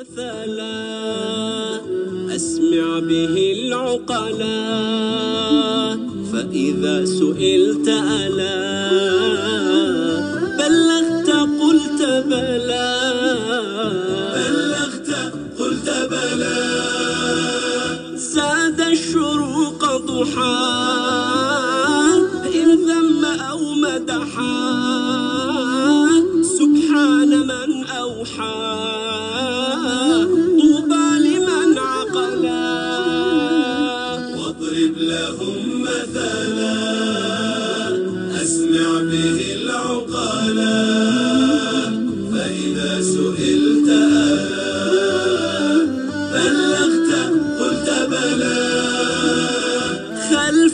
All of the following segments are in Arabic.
مثلا أسمع به العقلا فإذا سئلت ألا بلغت قلت بلى. بلغت قلت بلى. زاد الشروق ضحى إن ذم أو مدحا سبحان من أوحى.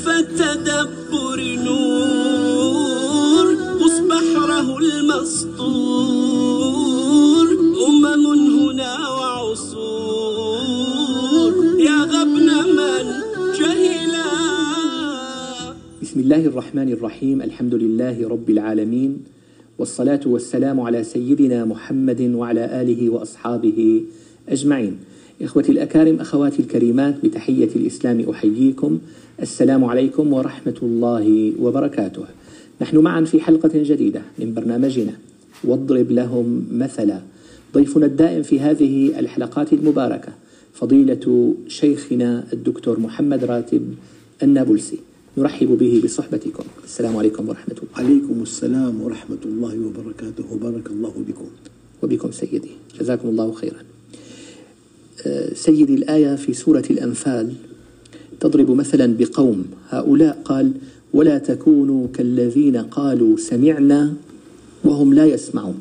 خلف التدبر نور مصبحره المسطور. أمم هنا وعصور. يا غبن من جهلا بسم الله الرحمن الرحيم. الحمد لله رب العالمين. والصلاة والسلام على سيدنا محمد وعلى آله وأصحابه أجمعين. إخوتي الأكارم أخواتي الكريمات بتحية الإسلام أحييكم. السلام عليكم ورحمة الله وبركاته. نحن معا في حلقة جديدة من برنامجنا. واضرب لهم مثلا. ضيفنا الدائم في هذه الحلقات المباركة فضيلة شيخنا الدكتور محمد راتب النابلسي. نرحب به بصحبتكم. السلام عليكم ورحمة الله. عليكم السلام ورحمة الله وبركاته. بارك الله بكم وبكم سيدي. جزاكم الله خيرا. سيدي الآية في سورة الأنفال. تضرب مثلا بقوم. هؤلاء قال ولا تكونوا كالذين قالوا سمعنا وهم لا يسمعون.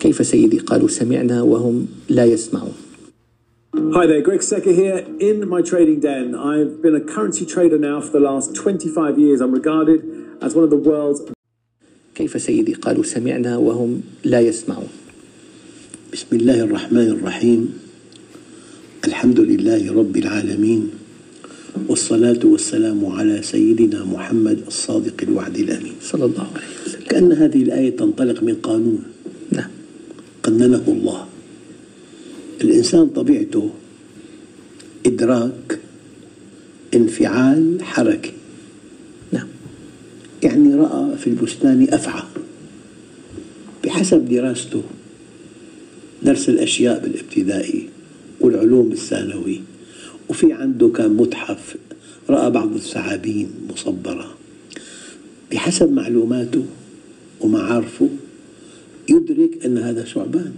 كيف سيدي قالوا سمعنا وهم لا يسمعون؟ Hi there, Greg Secker here. In my trading den. I've been a currency trader now for the last 25 years. I'm regarded as one of the world's كيف سيدي قالوا سمعنا وهم لا يسمعون؟ بسم الله الرحمن الرحيم. الحمد لله رب العالمين والصلاة والسلام على سيدنا محمد الصادق الوعد الأمين. صلى الله عليه وسلم. كأن هذه الآية تنطلق من قانون. نعم. قننه الله. الإنسان طبيعته إدراك انفعال حركة. نعم. يعني رأى في البستان أفعى. بحسب دراسته درس الأشياء بالابتدائي. والعلوم الثانوي وفي عنده كان متحف رأى بعض الثعابين مصبرة. بحسب معلوماته ومعارفه يدرك أن هذا ثعبان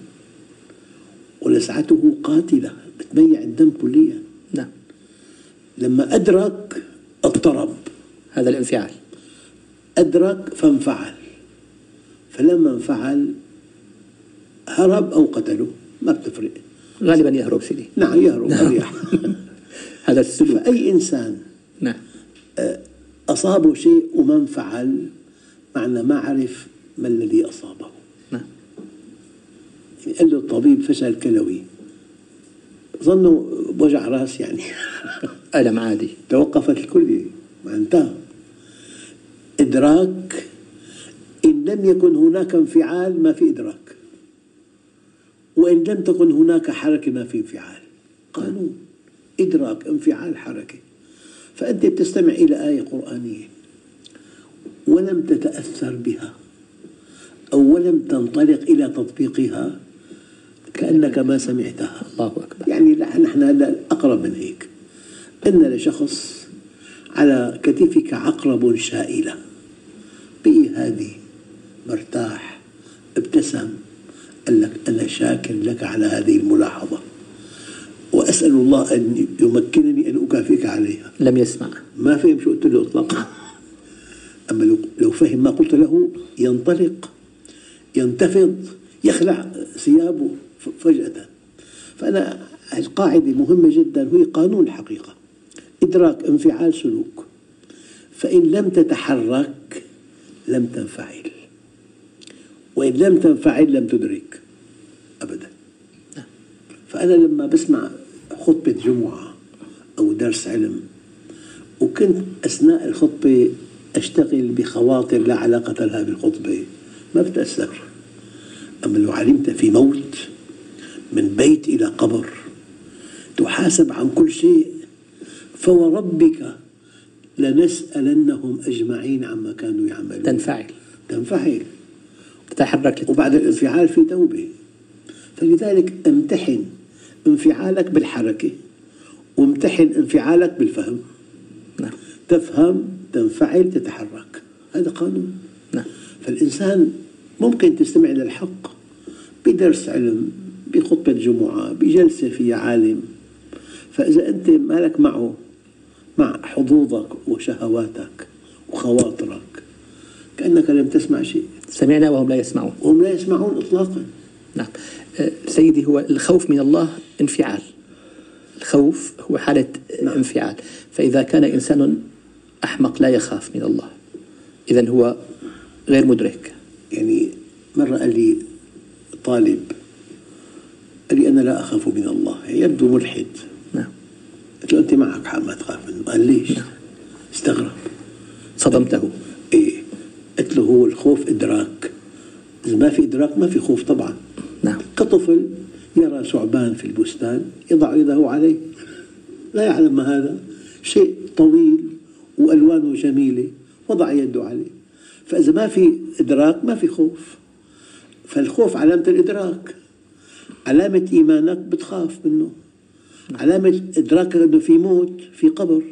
ولسعته قاتلة بتميع الدم كليا. نعم. لما أدرك اضطرب. هذا الانفعال. أدرك فانفعل. فلما انفعل هرب أو قتله. ما بتفرق. غالبا يهرب سيدي. نعم يهرب. أريح هذا السلوك. فأي إنسان نعم. أصابه شيء وما انفعل معنى ما عرف ما الذي أصابه. نعم. يعني قال له الطبيب فشل كلوي. ظنوا بوجع رأس يعني. ألم عادي. توقفت الكلية ما انتهى إدراك إن لم يكن هناك انفعال ما في إدراك. وإن لم تكن هناك حركة ما في انفعال. قانون. إدراك انفعال حركة. فأنت بتستمع إلى آية قرآنية. ولم تتأثر بها. أو ولم تنطلق إلى تطبيقها كأنك ما سمعتها. الله أكبر. يعني نحن هلا أقرب من هيك. أن لشخص على كتفك عقرب شائلة. بقي هادي مرتاح ابتسم. قال لك أنا شاكر لك على هذه الملاحظة. وأسأل الله أن يمكنني أن أكافئك عليها. لم يسمع. ما فهم شو قلت له اطلاقا. أما لو لو فهم ما قلت له ينطلق ينتفض يخلع ثيابه فجأة. فأنا القاعدة مهمة جدا وهي قانون الحقيقة. إدراك انفعال سلوك. فإن لم تتحرك لم تنفعل. وإن لم تنفعل لم تدرك. أبدا. فأنا لما بسمع خطبة جمعة أو درس علم وكنت أثناء الخطبة أشتغل بخواطر لا علاقة لها بالخطبة ما بتأثر أما لو علمت في موت من بيت إلى قبر تحاسب عن كل شيء فوربك لنسألنهم أجمعين عما كانوا يعملون. تنفعل. تنفعل. تتحرك وبعد الانفعال في توبة فلذلك امتحن انفعالك بالحركة وامتحن انفعالك بالفهم. نعم. تفهم تنفعل تتحرك. هذا قانون. نعم. فالإنسان ممكن تستمع للحق بدرس علم بخطبة جمعة بجلسة فيها عالم. فإذا أنت مالك معه مع حظوظك وشهواتك وخواطرك كأنك لم تسمع شيء. سمعنا وهم لا يسمعون. وهم لا يسمعون إطلاقا. نعم. آه، سيدي هو الخوف من الله انفعال. الخوف هو حالة نعم. انفعال. فإذا كان إنسان أحمق لا يخاف من الله. إذا هو غير مدرك. يعني مرة قال لي طالب قال لي أنا لا أخاف من الله. يبدو ملحد. نعم. قلت له أنت معك حق ما تخاف منه قال ليش؟ استغرب. صدمته إيه قلت له هو الخوف إدراك. إذا ما في إدراك ما في خوف طبعا. نعم. كطفل يرى ثعبان في البستان يضع يده عليه. لا يعلم ما هذا. شيء طويل وألوانه جميلة وضع يده عليه. فإذا ما في إدراك ما في خوف. فالخوف علامة الإدراك. علامة إيمانك بتخاف منه. علامة إدراكك أنه في موت في قبر.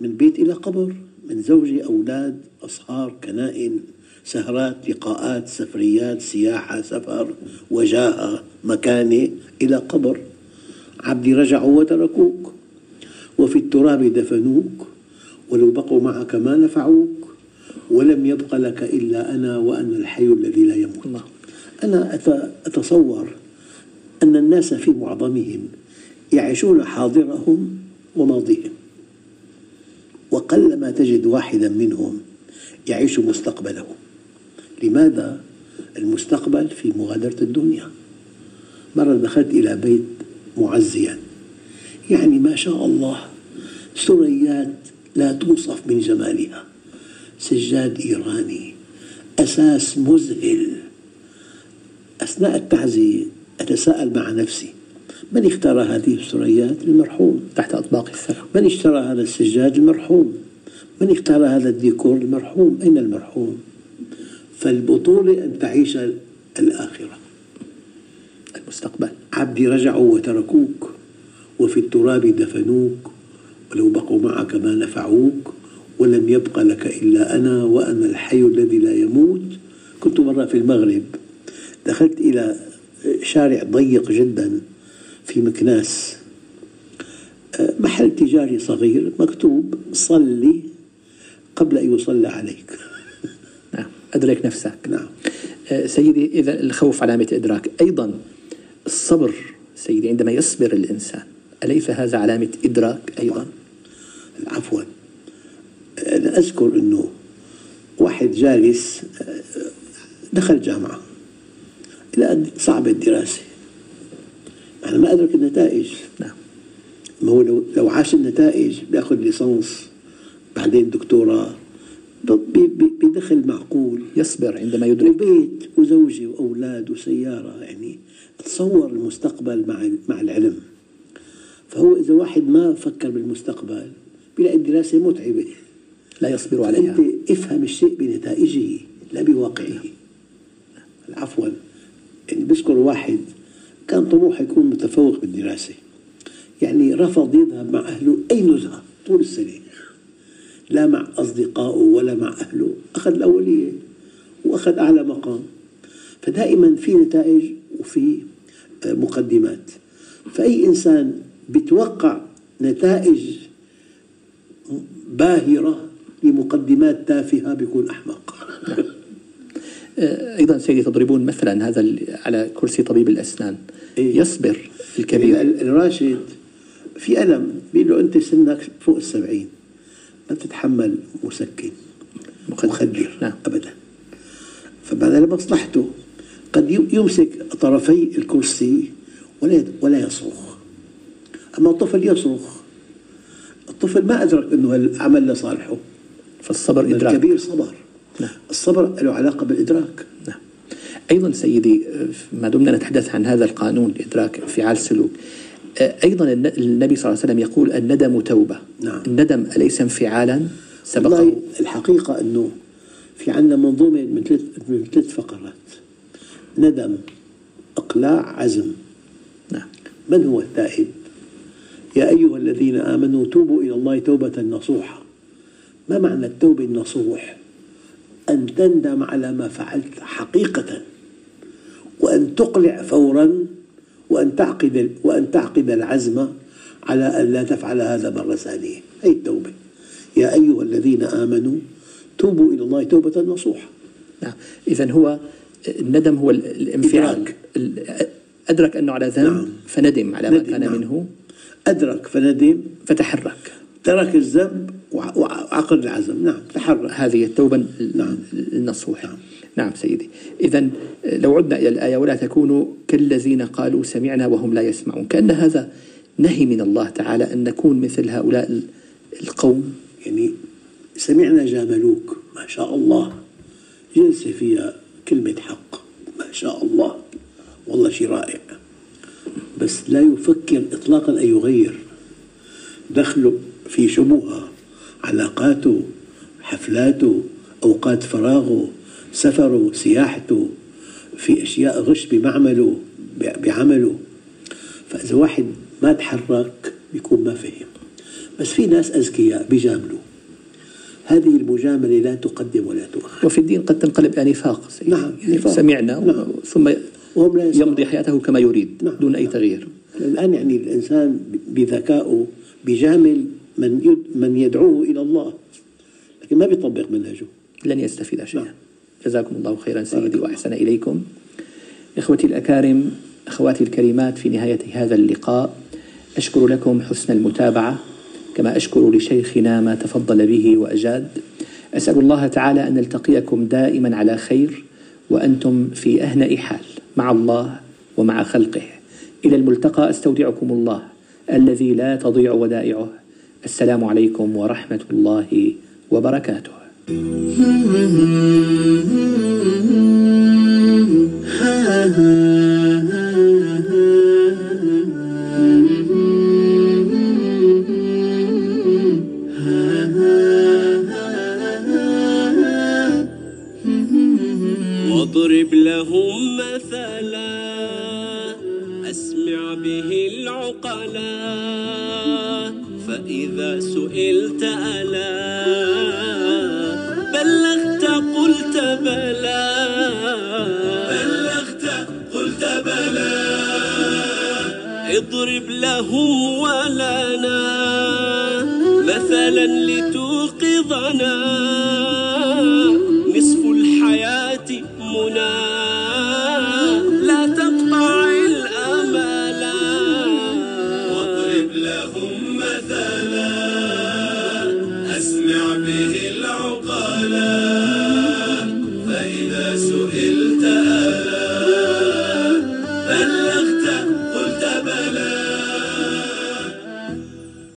من بيت إلى قبر من زوجة أولاد أصهار كنائن. سهرات لقاءات سفريات سياحة سفر وجاء مكانة إلى قبر. عبدي رجعوا وتركوك وفي التراب دفنوك ولو بقوا معك ما نفعوك ولم يبق لك إلا أنا وأنا الحي الذي لا يموت. الله. أنا أت- أتصور أن الناس في معظمهم يعيشون حاضرهم وماضيهم. وقلما تجد واحدا منهم يعيش مستقبله. لماذا؟ المستقبل في مغادرة الدنيا مرة دخلت إلى بيت معزيا يعني ما شاء الله سريات لا توصف من جمالها سجاد إيراني أساس مذهل أثناء التعزية أتساءل مع نفسي من اختار هذه السريات؟ المرحوم تحت أطباق الثرى من اشترى هذا السجاد؟ المرحوم من اختار هذا الديكور؟ المرحوم أين المرحوم؟ فالبطولة أن تعيش الآخرة المستقبل. عبدي رجعوا وتركوك وفي التراب دفنوك ولو بقوا معك ما نفعوك ولم يبق لك إلا أنا وأنا الحي الذي لا يموت. كنت مرة في المغرب دخلت إلى شارع ضيق جدا في مكناس. محل تجاري صغير مكتوب صلي قبل أن يصلى عليك. أدرك نفسك. نعم. آه، سيدي إذا الخوف علامة إدراك. أيضا الصبر سيدي عندما يصبر الإنسان أليس هذا علامة إدراك أيضا؟ عفوا. أنا أذكر أنه واحد جالس دخل جامعة لقى صعبة الدراسة. أنا ما أدرك النتائج. نعم. ما هو لو, لو عاش النتائج بيأخذ ليسانس بعدين دكتوراه بدخل معقول. يصبر عندما يدرك. وبيت وزوجة وأولاد وسيارة يعني تصور المستقبل مع مع العلم. فهو إذا واحد ما فكر بالمستقبل بيلاقي الدراسة متعبة. لا يصبر عليها. أنت افهم الشيء بنتائجه لا بواقعه. عفوا. يعني بذكر واحد كان طموحه يكون متفوق بالدراسة. يعني رفض يذهب مع أهله أي نزهة طول السنة. لا مع أصدقائه ولا مع أهله أخذ الأولية وأخذ أعلى مقام. فدائما في نتائج وفي مقدمات. فأي إنسان بيتوقع نتائج باهرة لمقدمات تافهة بيكون أحمق. أيضا سيدي تضربون مثلا هذا على كرسي طبيب الأسنان. إيه. يصبر ال- الكبير ال- الراشد في ألم بيقول له أنت سنك فوق السبعين. ما تتحمل مسكن مخدر. مخدر. نعم. أبدا. فبهذا لمصلحته قد يمسك طرفي الكرسي ولا ولا يصرخ. أما الطفل يصرخ. الطفل ما أدرك أنه العمل لصالحه. فالصبر إدراك. الكبير صبر. نعم. الصبر له علاقة بالإدراك. نعم. أيضا سيدي ما دمنا نتحدث عن هذا القانون لإدراك انفعال سلوك. أيضا النبي صلى الله عليه وسلم يقول الندم توبة. نعم. الندم أليس انفعالا؟ سبقه الحقيقة أنه في عندنا منظومة من ثلاث من ثلاث فقرات. ندم إقلاع عزم. نعم. من هو التائب؟ يا أيها الذين آمنوا توبوا إلى الله توبة نصوحة. ما معنى التوبة النصوح؟ أن تندم على ما فعلت حقيقة وأن تقلع فورا وأن تعقد وأن تعقد العزم على أن لا تفعل هذا مرة ثانية. هي التوبة. يا أيها الذين آمنوا توبوا إلى الله توبة نصوحة. نعم. إذا هو الندم هو الانفعال. إدراك. أدرك أنه على ذنب نعم. فندم على ما كان نعم. منه. أدرك فندم. فتحرك. ترك الذنب وع- وعقد العزم. نعم. تحرك. هذه التوبة نعم. النصوح نعم. نعم سيدي. إذا لو عدنا إلى الآية ولا تكونوا كالذين قالوا سمعنا وهم لا يسمعون. كأن هذا نهي من الله تعالى أن نكون مثل هؤلاء ال- القوم. يعني سمعنا جاملوك ما شاء الله. جلسة فيها كلمة حق ما شاء الله. والله شيء رائع. بس لا يفكر إطلاقا أن يغير. دخله في شبهة علاقاته حفلاته أوقات فراغه. سفره سياحته في أشياء غش بمعمله بعمله فإذا واحد ما تحرك بيكون ما فهم بس في ناس أذكياء بيجاملوا هذه المجاملة لا تقدم ولا تؤخر وفي الدين قد تنقلب إلى نفاق. نعم، يعني نفاق. سمعنا نعم. ثم وهم لا يسمعون. يمضي حياته كما يريد نعم. دون أي تغيير الآن يعني الإنسان بذكائه بيجامل من يد من يدعوه إلى الله لكن ما بيطبق منهجه لن يستفيد شيئا نعم. جزاكم الله خيرا سيدي وأحسن إليكم. إخوتي الأكارم أخواتي الكريمات في نهاية هذا اللقاء أشكر لكم حسن المتابعة كما أشكر لشيخنا ما تفضل به وأجاد. أسأل الله تعالى أن نلتقيكم دائما على خير وأنتم في أهنأ حال مع الله ومع خلقه. إلى الملتقى أستودعكم الله الذي لا تضيع ودائعه. السلام عليكم ورحمة الله وبركاته. واضرب لهم مثلا أسمع به العقلا فإذا سئلت ألا بلغت قلت بلى. بلغت قلت بلى. اضرب لهم ولنا. مثلا لتوقظنا.